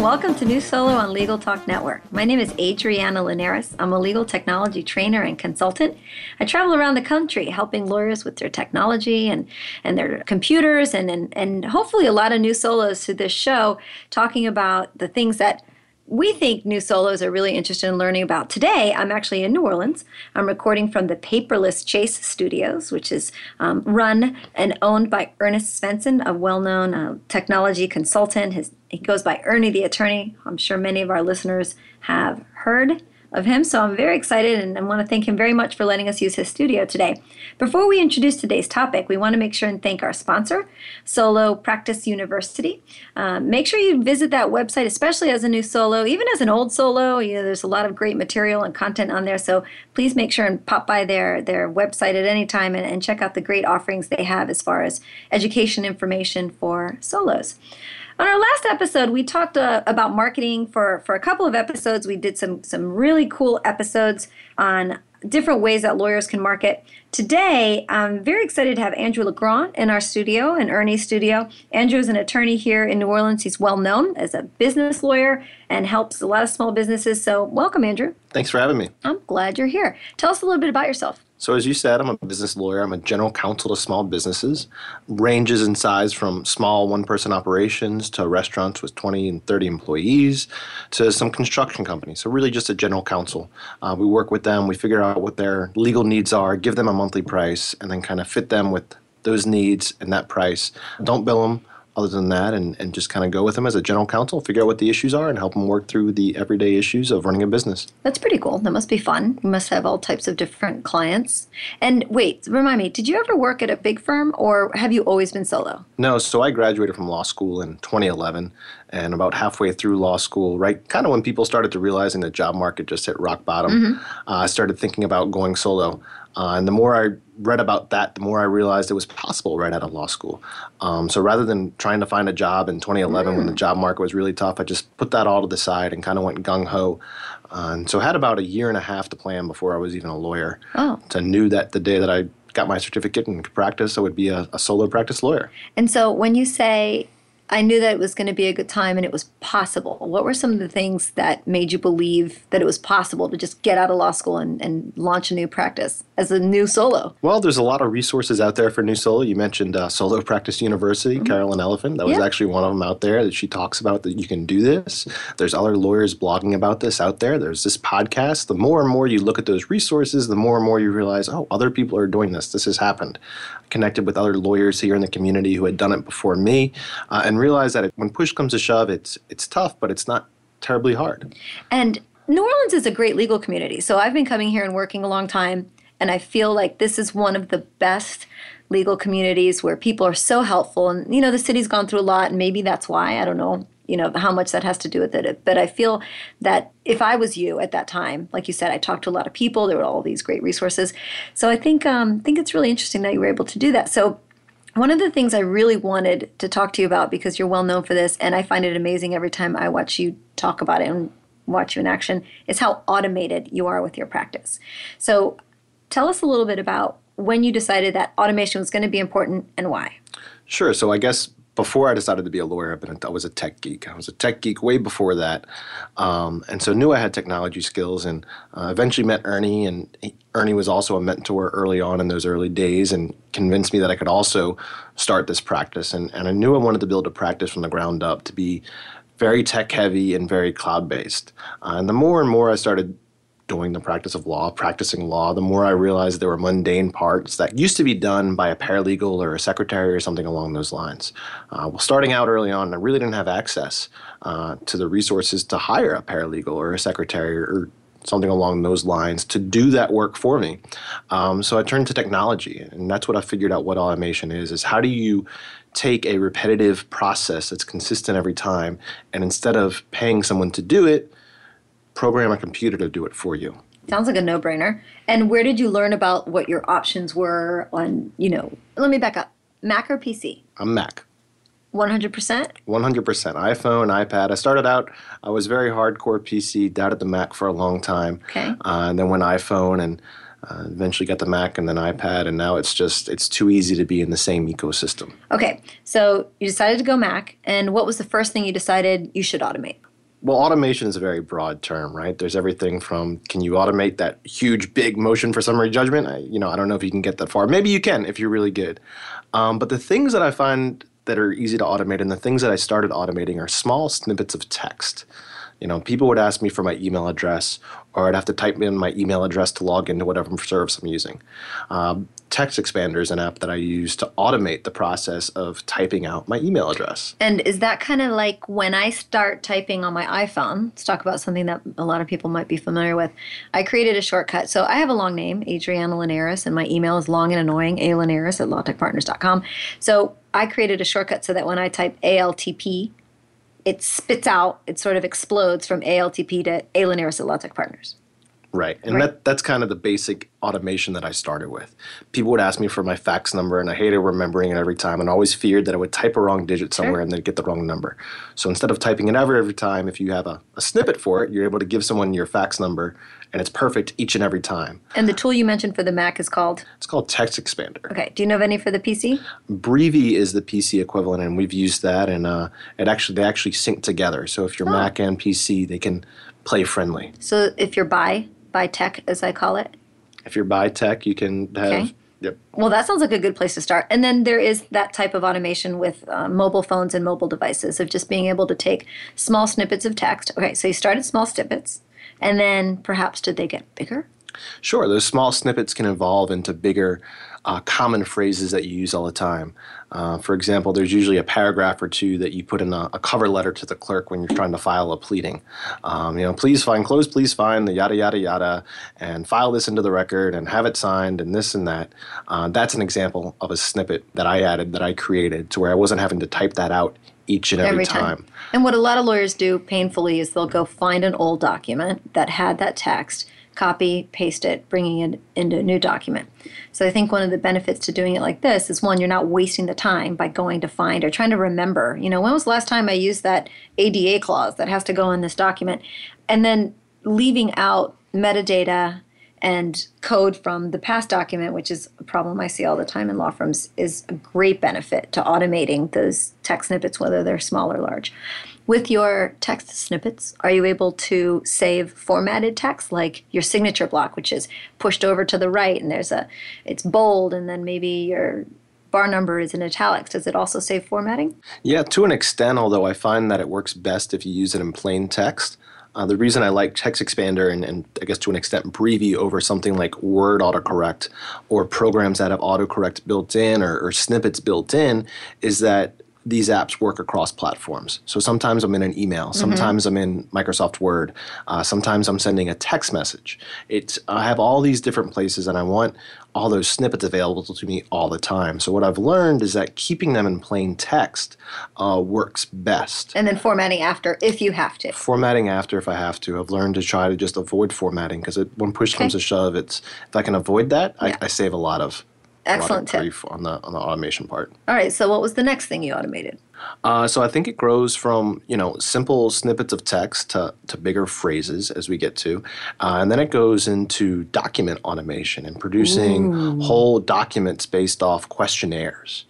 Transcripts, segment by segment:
Welcome to New Solo on Legal Talk Network. My name is Adriana Linares. I'm a legal technology trainer and consultant. I travel around the country helping lawyers with their technology and, and their computers and, and, and hopefully a lot of new solos to this show talking about the things that we think new solos are really interested in learning about. Today, I'm actually in New Orleans. I'm recording from the Paperless Chase Studios, which is um, run and owned by Ernest Svenson, a well known uh, technology consultant. His, he goes by Ernie the Attorney. I'm sure many of our listeners have heard of him. So I'm very excited and I want to thank him very much for letting us use his studio today. Before we introduce today's topic, we want to make sure and thank our sponsor, Solo Practice University. Um, make sure you visit that website, especially as a new solo, even as an old solo. You know, there's a lot of great material and content on there. So please make sure and pop by their, their website at any time and, and check out the great offerings they have as far as education information for solos. On our last episode, we talked uh, about marketing for, for a couple of episodes. We did some some really cool episodes on different ways that lawyers can market. Today, I'm very excited to have Andrew LeGrand in our studio, in Ernie's studio. Andrew is an attorney here in New Orleans. He's well known as a business lawyer and helps a lot of small businesses. So, welcome, Andrew. Thanks for having me. I'm glad you're here. Tell us a little bit about yourself. So, as you said, I'm a business lawyer. I'm a general counsel to small businesses. Ranges in size from small one person operations to restaurants with 20 and 30 employees to some construction companies. So, really just a general counsel. Uh, we work with them, we figure out what their legal needs are, give them a monthly price, and then kind of fit them with those needs and that price. Don't bill them other than that and, and just kind of go with them as a general counsel, figure out what the issues are, and help them work through the everyday issues of running a business. That's pretty cool. That must be fun. You must have all types of different clients. And wait, remind me, did you ever work at a big firm or have you always been solo? No, so I graduated from law school in 2011 and about halfway through law school, right, kind of when people started to realizing the job market just hit rock bottom, mm-hmm. uh, I started thinking about going solo. Uh, and the more I read about that, the more I realized it was possible right out of law school. Um, so rather than trying to find a job in 2011 mm. when the mm. job market was really tough, I just put that all to the side and kind of went gung ho. Uh, and so I had about a year and a half to plan before I was even a lawyer. Oh. So I knew that the day that I got my certificate and could practice, I would be a, a solo practice lawyer. And so when you say I knew that it was going to be a good time and it was possible. What were some of the things that made you believe that it was possible to just get out of law school and, and launch a new practice as a new solo? Well, there's a lot of resources out there for new solo. You mentioned uh, Solo Practice University, mm-hmm. Carolyn Elefant. That was yeah. actually one of them out there that she talks about that you can do this. There's other lawyers blogging about this out there. There's this podcast. The more and more you look at those resources, the more and more you realize, oh, other people are doing this. This has happened. I connected with other lawyers here in the community who had done it before me uh, and realize that when push comes to shove, it's it's tough, but it's not terribly hard. And New Orleans is a great legal community. So I've been coming here and working a long time, and I feel like this is one of the best legal communities where people are so helpful. And you know, the city's gone through a lot, and maybe that's why I don't know. You know how much that has to do with it, but I feel that if I was you at that time, like you said, I talked to a lot of people. There were all these great resources, so I think um, think it's really interesting that you were able to do that. So one of the things I really wanted to talk to you about because you're well known for this, and I find it amazing every time I watch you talk about it and watch you in action, is how automated you are with your practice. So tell us a little bit about when you decided that automation was going to be important and why. Sure. So I guess before I decided to be a lawyer, I was a tech geek. I was a tech geek way before that, um, and so knew I had technology skills. And uh, eventually met Ernie, and he, Ernie was also a mentor early on in those early days, and convinced me that I could also start this practice. And and I knew I wanted to build a practice from the ground up to be very tech heavy and very cloud based. Uh, and the more and more I started doing the practice of law, practicing law, the more I realized there were mundane parts that used to be done by a paralegal or a secretary or something along those lines. Uh, well, starting out early on, I really didn't have access uh, to the resources to hire a paralegal or a secretary or something along those lines to do that work for me. Um, so I turned to technology, and that's what I figured out what automation is: is how do you take a repetitive process that's consistent every time, and instead of paying someone to do it, program a computer to do it for you. Sounds like a no-brainer. And where did you learn about what your options were on, you know, let me back up. Mac or PC? I'm Mac. 100%? 100% iphone ipad i started out i was very hardcore pc at the mac for a long time Okay. uh, and then went iphone and uh, eventually got the mac and then ipad and now it's just it's too easy to be in the same ecosystem Okay. So you decided to go Mac, and what was the first thing you decided you should automate? Well automation is a very broad term right? There's everything from can you automate that huge big motion for summary judgment? I, you know i don't know if you can get that far. Maybe you can if you're really good. Um, but the things that i find that are easy to automate and the things that i started automating are small snippets of text. You know people would ask me for my email address or i'd have to type in my email address to log into whatever service i'm using. Um, text expander is an app that i use to automate the process of typing out my email address And is that kind of like when I start typing on my iPhone? Let's talk about something that a lot of people might be familiar with. I created a shortcut. So I have a long name, Adriana Linares, and my email is long and annoying, A. alinares at lawtechpartners.com. So I created a shortcut so that when I type ALTP, it spits out, it sort of explodes from ALTP to A. alinares at lawtech partners. Right. And Right. that that's kind of the basic automation that I started with. People would ask me for my fax number and I hated remembering it every time and always feared that I would type a wrong digit somewhere and they'd get the wrong number. So instead of typing it ever every time, if you have a, a snippet for it, you're able to give someone your fax number and it's perfect each and every time. And the tool you mentioned for the Mac is called, It's called Text Expander. okay, do you know of any for the PC? Breevy is the PC equivalent, and we've used that, and uh, it actually they actually sync together. So if you're Mac and PC, they can play friendly. So if you're by, by tech, as I call it, If you're by tech, you can have. Okay. Yep. Well, that sounds like a good place to start. And then there is that type of automation with uh, mobile phones and mobile devices of just being able to take small snippets of text. Okay, so you started small snippets, and then perhaps did they get bigger? Sure, those small snippets can evolve into bigger, uh, common phrases that you use all the time. Uh, for example, there's usually a paragraph or two that you put in a, a cover letter to the clerk when you're trying to file a pleading. Um, you know, please find, close, please find the yada yada yada, and file this into the record and have it signed and this and that. Uh, that's an example of a snippet that I added that I created to where I wasn't having to type that out each and every, time. And what a lot of lawyers do painfully is they'll go find an old document that had that text, copy, paste it, bringing it into a new document. So I think one of the benefits to doing it like this is one, you're not wasting the time by going to find or trying to remember, you know, when was the last time I used that ADA clause that has to go in this document? And then leaving out metadata and code from the past document, which is a problem I see all the time in law firms, is a great benefit to automating those text snippets, whether they're small or large. With your text snippets, are you able to save formatted text like your signature block, which is pushed over to the right and there's a, it's bold, and then maybe your bar number is in italics? Does it also save formatting? Yeah, to an extent, although I find that it works best if you use it in plain text. Uh, the reason I like Text Expander and, and I guess to an extent Breevy over something like Word autocorrect or programs that have autocorrect built in or, or snippets built in is that these apps work across platforms. So sometimes I'm in an email, sometimes I'm in Microsoft Word, uh, sometimes I'm sending a text message. It's I have all these different places, and I want all those snippets available to me all the time. So what I've learned is that keeping them in plain text uh, works best. And then formatting after if you have to. Formatting after if I have to. I've learned to try to just avoid formatting because when push comes to shove, it's if I can avoid that, Yeah. I, I save a lot of a lot of Excellent tip. on the on the automation part. All right, so what was the next thing you automated? Uh, so I think it grows from you know simple snippets of text to, to bigger phrases as we get to, uh, and then it goes into document automation and producing whole documents based off questionnaires.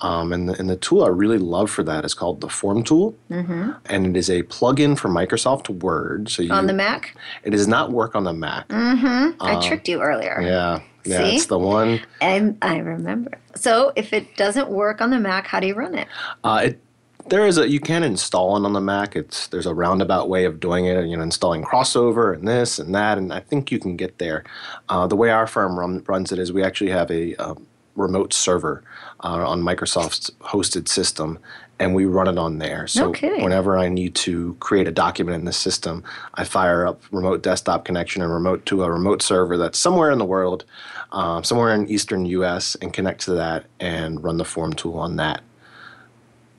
Um, and, the, and the tool I really love for that is called the Form Tool, mm-hmm. and it is a plugin for Microsoft Word. So you, On the Mac? it does not work on the Mac. Mm-hmm. I tricked you earlier. Yeah, yeah, See? it's the one. And I remember. So if it doesn't work on the Mac, how do you run it? Uh, it there is a you can install it on the Mac. It's there's a roundabout way of doing it. You know, installing crossover and this and that, and I think you can get there. Uh, the way our firm run, runs it is we actually have a um, remote server uh, on Microsoft's hosted system, and we run it on there. So kidding. whenever I need to create a document in the system, I fire up remote desktop connection and remote to a remote server that's somewhere in the world, um, somewhere in eastern U.S., and connect to that and run the form tool on that.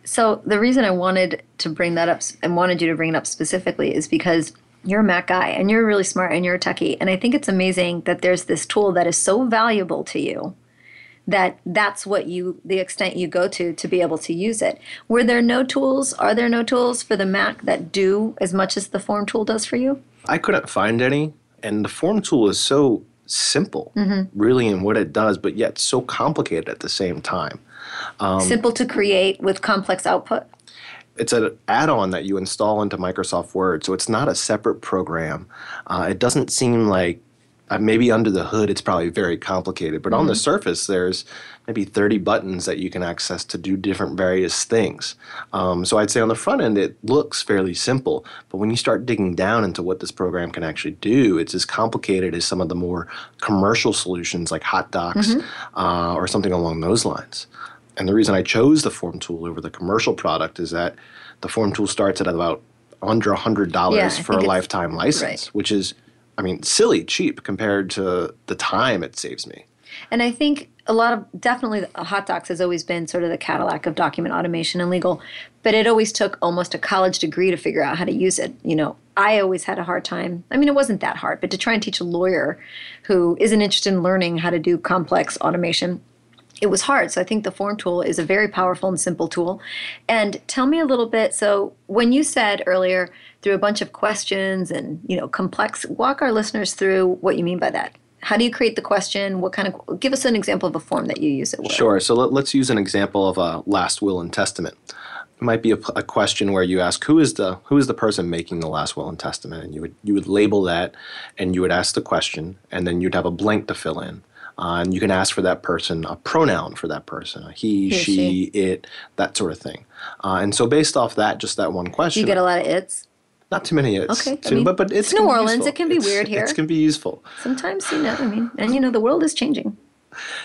So the reason I wanted to bring that up and wanted you to bring it up specifically is because you're a Mac guy and you're really smart and you're a techie. And I think it's amazing that there's this tool that is so valuable to you that that's what you the extent you go to to be able to use it. Were there no tools? Are there no tools for the Mac that do as much as the form tool does for you? I couldn't find any, and the form tool is so simple, really, in what it does, but yet so complicated at the same time. Um, Simple to create with complex output. it's an add-on that you install into Microsoft Word, so it's not a separate program. Uh, it doesn't seem like uh, maybe under the hood it's probably very complicated, but on the surface there's maybe 30 buttons that you can access to do different various things. Um, so I'd say on the front end it looks fairly simple, but when you start digging down into what this program can actually do, it's as complicated as some of the more commercial solutions like Hot Docs uh, or something along those lines. And the reason I chose the form tool over the commercial product is that the form tool starts at about under $100 Yeah, for a lifetime license, right. which is, I mean, silly cheap compared to the time it saves me. And I think a lot of definitely Hot Docs has always been sort of the Cadillac of document automation and legal, but it always took almost a college degree to figure out how to use it. You know, I always had a hard time. I mean, it wasn't that hard, but to try and teach a lawyer who isn't interested in learning how to do complex automation, it was hard. So I think the form tool is a very powerful and simple tool. And tell me a little bit. So when you said earlier through a bunch of questions and you know complex, walk our listeners through what you mean by that. How do you create the question? What kind of give us an example of a form that you use it with? Sure. So let, let's use an example of a last will and testament. It might be a, a question where you ask who is the who is the person making the last will and testament, and you would you would label that, and you would ask the question, and then you'd have a blank to fill in. Uh, and you can ask for that person a pronoun for that person, a he, He she, she. it, that sort of thing. Uh, and so based off that, just that one question, you get a lot of its? Not too many it's, Okay, I too- mean, but but it's it's New Orleans, useful. it can be It's- weird here. It can be useful. Sometimes, you know, I mean, and you know, the world is changing.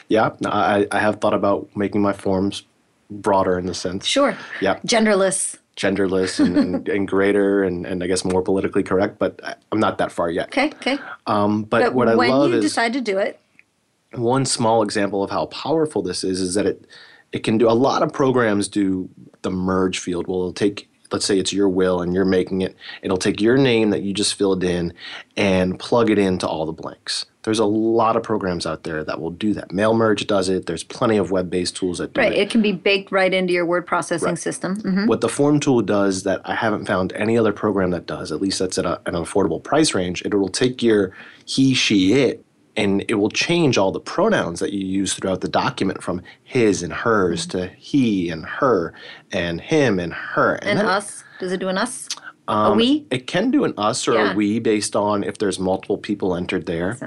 Yeah, I, I have thought about making my forms broader in the sense. Sure. Yeah. Genderless. genderless and, and, and greater and, and I guess more politically correct, but I- I'm not that far yet. Okay, okay. Um, but, But what I when love you is decide to do it, one small example of how powerful this is is that it it can do a lot of programs do the merge field. Well, it'll take let's say it's your will and you're making it. It'll take your name that you just filled in and plug it into all the blanks. There's a lot of programs out there that will do that. Mail merge does it. There's plenty of web-based tools that do right, it. Right, it can be baked right into your word processing Right. system. Mhm. What the form tool does that I haven't found any other program that does, at least that's at a, an affordable price range, it will take your he, she, it, and it will change all the pronouns that you use throughout the document from his and hers to he and her and him and her. And then- us, does it do an us? a um, we? It can do an us or Yeah. a we based on if there's multiple people entered there,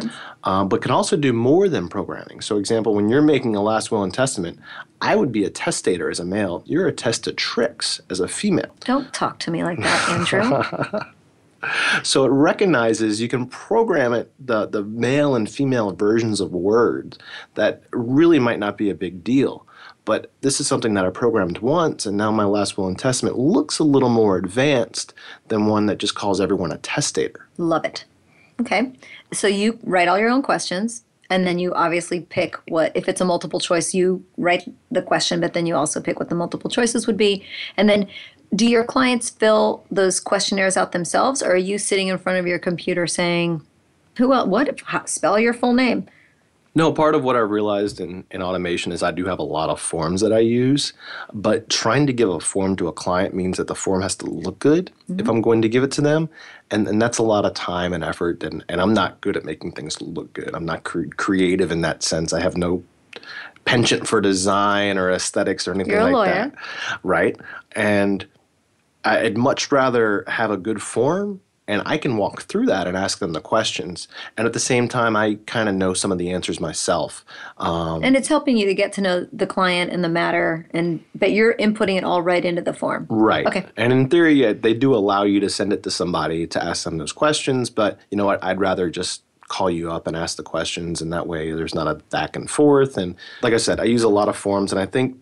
um, but can also do more than programming. So, example, when you're making a last will and testament, I would be a testator as a male. You're a testatrix as a female. Don't talk to me like that, Andrew. So it recognizes you can program it the the male and female versions of words that really might not be a big deal. But this is something that I programmed once, and now my last will and testament looks a little more advanced than one that just calls everyone a testator. Love it. Okay. So you write all your own questions, and then you obviously pick what, if it's a multiple choice, you write the question, but then you also pick what the multiple choices would be. And then do your clients fill those questionnaires out themselves, or are you sitting in front of your computer saying, who else, what, how, spell your full name? No, part of what I realized in, in automation is I do have a lot of forms that I use, but trying to give a form to a client means that the form has to look good if mm-hmm. I'm going to give it to them. And, and that's a lot of time and effort, and, and I'm not good at making things look good. I'm not cre- creative in that sense. I have no penchant for design or aesthetics or anything You're like that. Right? And I'd much rather have a good form and I can walk through that and ask them the questions. And at the same time, I kind of know some of the answers myself. Um, And it's helping you to get to know the client and the matter, and but you're inputting it all right into the form. right. Okay. And in theory, yeah, they do allow you to send it to somebody to ask them those questions. But you know what? I'd rather just call you up and ask the questions, and that way there's not a back and forth. And like I said, I use a lot of forms, and I think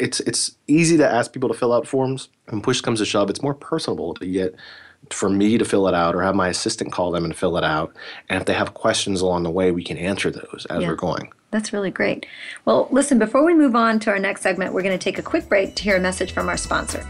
it's it's easy to ask people to fill out forms. When push comes to shove, it's more personable to get for me to fill it out or have my assistant call them and fill it out. And if they have questions along the way, we can answer those as Yeah. we're going. That's really great. Well, listen, before we move on to our next segment, we're going to take a quick break to hear a message from our sponsor.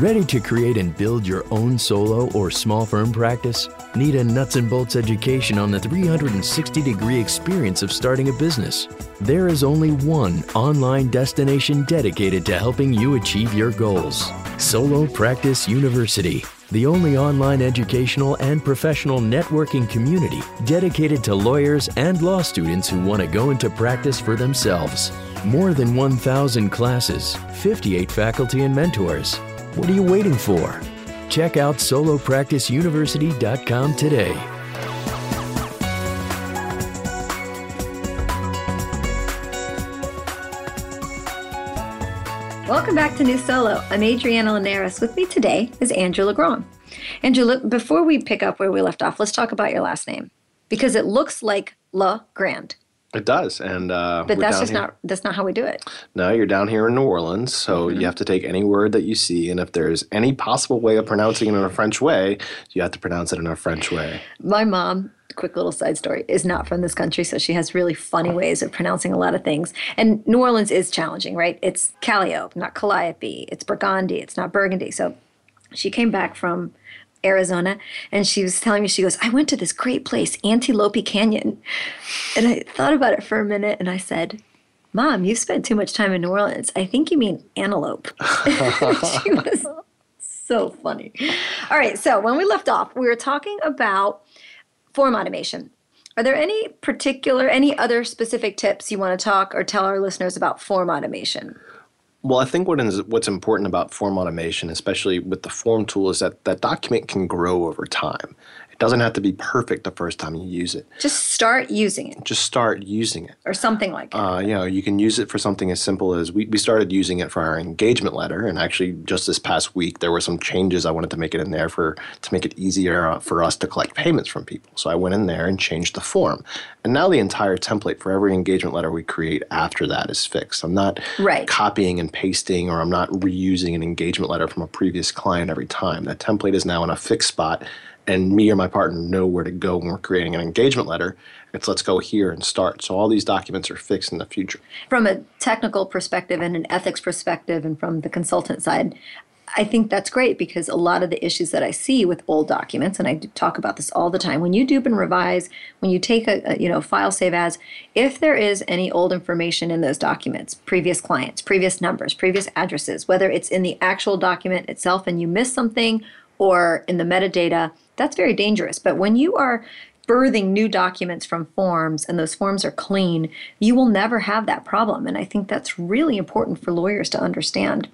Ready to create and build your own solo or small firm practice? Need a nuts and bolts education on the 360 degree experience of starting a business? There is only one online destination dedicated to helping you achieve your goals Solo Practice University, the only online educational and professional networking community dedicated to lawyers and law students who want to go into practice for themselves. More than 1,000 classes, 58 faculty and mentors. What are you waiting for? Check out solopracticeuniversity.com today. Welcome back to New Solo. I'm Adriana Linares. With me today is Andrew Legrand. Andrew, before we pick up where we left off, let's talk about your last name because it looks like La Grand, It does, and uh, but that's just here. not that's not how we do it. No, you're down here in New Orleans, so Mm-hmm. you have to take any word that you see, and if there's any possible way of pronouncing it in a French way, you have to pronounce it in a French way. My mom, quick little side story, is not from this country, so she has really funny ways of pronouncing a lot of things. And New Orleans is challenging, right? It's Calliope, not Calliope. It's Burgundy, it's not Burgundy. So she came back from Arizona and she was telling me, she goes, I went to this great place, Antelope Canyon. And I thought about it for a minute and I said, Mom, you've spent too much time in New Orleans. I think you mean antelope. she was so funny. All right, so when we left off, we were talking about form automation. Are there any particular, any other specific tips you want to talk or tell our listeners about form automation? Well, I think what is what's important about form automation, especially with the form tool, is that that document can grow over time. It doesn't have to be perfect the first time you use it. Just start using it Just start using it. or something like. Uh, you know, you can use it for something as simple as we, we started using it for our engagement letter, and actually just this past week there were some changes I wanted to make it in there for to make it easier uh, for us to collect payments from people. So I went in there and changed the form, and now the entire template for every engagement letter we create after that is fixed. I'm not Right. copying and pasting, or I'm not reusing an engagement letter from a previous client every time. That template is now in a fixed spot. And me or my partner know where to go when we're creating an engagement letter. It's let's go here and start. So all these documents are fixed in the future. from a technical perspective and an ethics perspective and from the consultant side i think that's great because a lot of the issues that i see with old documents and i talk about this all the time when you dupe and revise when you take a, a you know file save as if there is any old information in those documents previous clients previous numbers previous addresses whether it's in the actual document itself and you miss something or in the metadata that's very dangerous but when you are birthing new documents from forms and those forms are clean, you will never have that problem. And I think that's really important for lawyers to understand.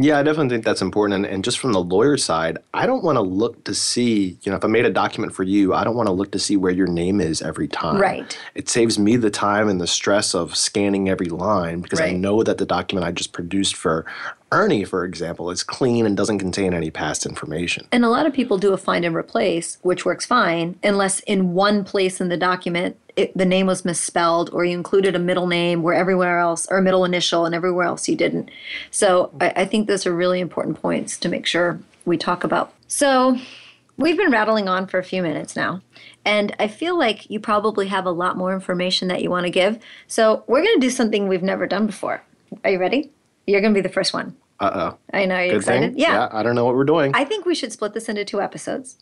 Yeah, I definitely think that's important. And, and just from the lawyer side, I don't want to look to see, you know, if I made a document for you, I don't want to look to see where your name is every time. Right. It saves me the time and the stress of scanning every line because I know that the document I just produced for Ernie, for example, is clean and doesn't contain any past information. And a lot of people do a find and replace, which works fine, unless in one place in the document it, the name was misspelled or you included a middle name where everywhere else, or middle initial and everywhere else you didn't. So I, I think those are really important points to make sure we talk about. So we've been rattling on for a few minutes now. And I feel like you probably have a lot more information that you want to give. So we're going to do something we've never done before. Are you ready? You're going to be the first one. Uh oh. I know. Are you Good excited? thing? Yeah. yeah. I don't know what we're doing. I think we should split this into two episodes.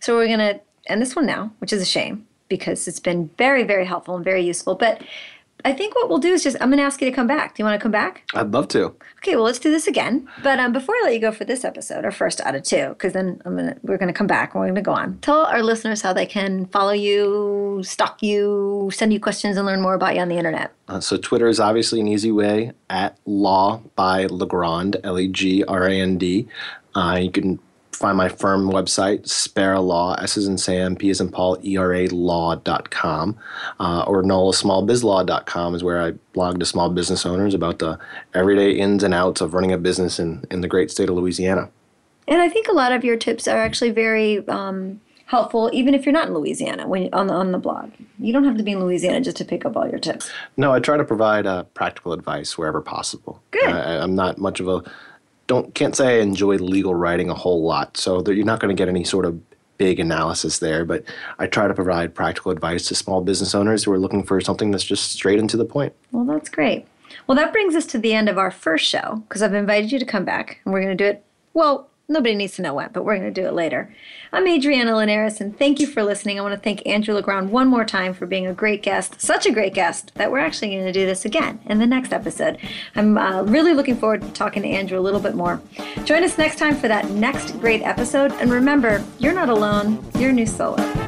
So we're going to end this one now, which is a shame because it's been very, very helpful and very useful. But I think what we'll do is just, I'm going to ask you to come back. Do you want to come back? I'd love to. Okay, well, let's do this again. But um, before I let you go for this episode, or first out of two, because then I'm gonna we're gonna come back and we're gonna go on. Tell our listeners how they can follow you, stalk you, send you questions, and learn more about you on the internet. Uh, so Twitter is obviously an easy way at Law by Legrand, L E G R A N D. Uh, you can find my firm website, Spera Law, S is in Sam, P is in Paul, E R A Law.com, uh, or NOLASmallBizLaw.com is where I blog to small business owners about the everyday ins and outs of running a business in, in the great state of Louisiana. And I think a lot of your tips are actually very um, helpful, even if you're not in Louisiana when on the on the blog. You don't have to be in Louisiana just to pick up all your tips. No, I try to provide uh, practical advice wherever possible. Good. I, I'm not much of a don't can't say I enjoy legal writing a whole lot, so you're not going to get any sort of big analysis there. But I try to provide practical advice to small business owners who are looking for something that's just straight and to the point. Well, that's great. Well, that brings us to the end of our first show because I've invited you to come back and we're going to do it. Well, Nobody needs to know when, but we're going to do it later. I'm Adriana Linares, and thank you for listening. I want to thank Andrew LeGrand one more time for being a great guest, such a great guest that we're actually going to do this again in the next episode. I'm uh, really looking forward to talking to Andrew a little bit more. Join us next time for that next great episode, and remember, you're not alone, you're new solo.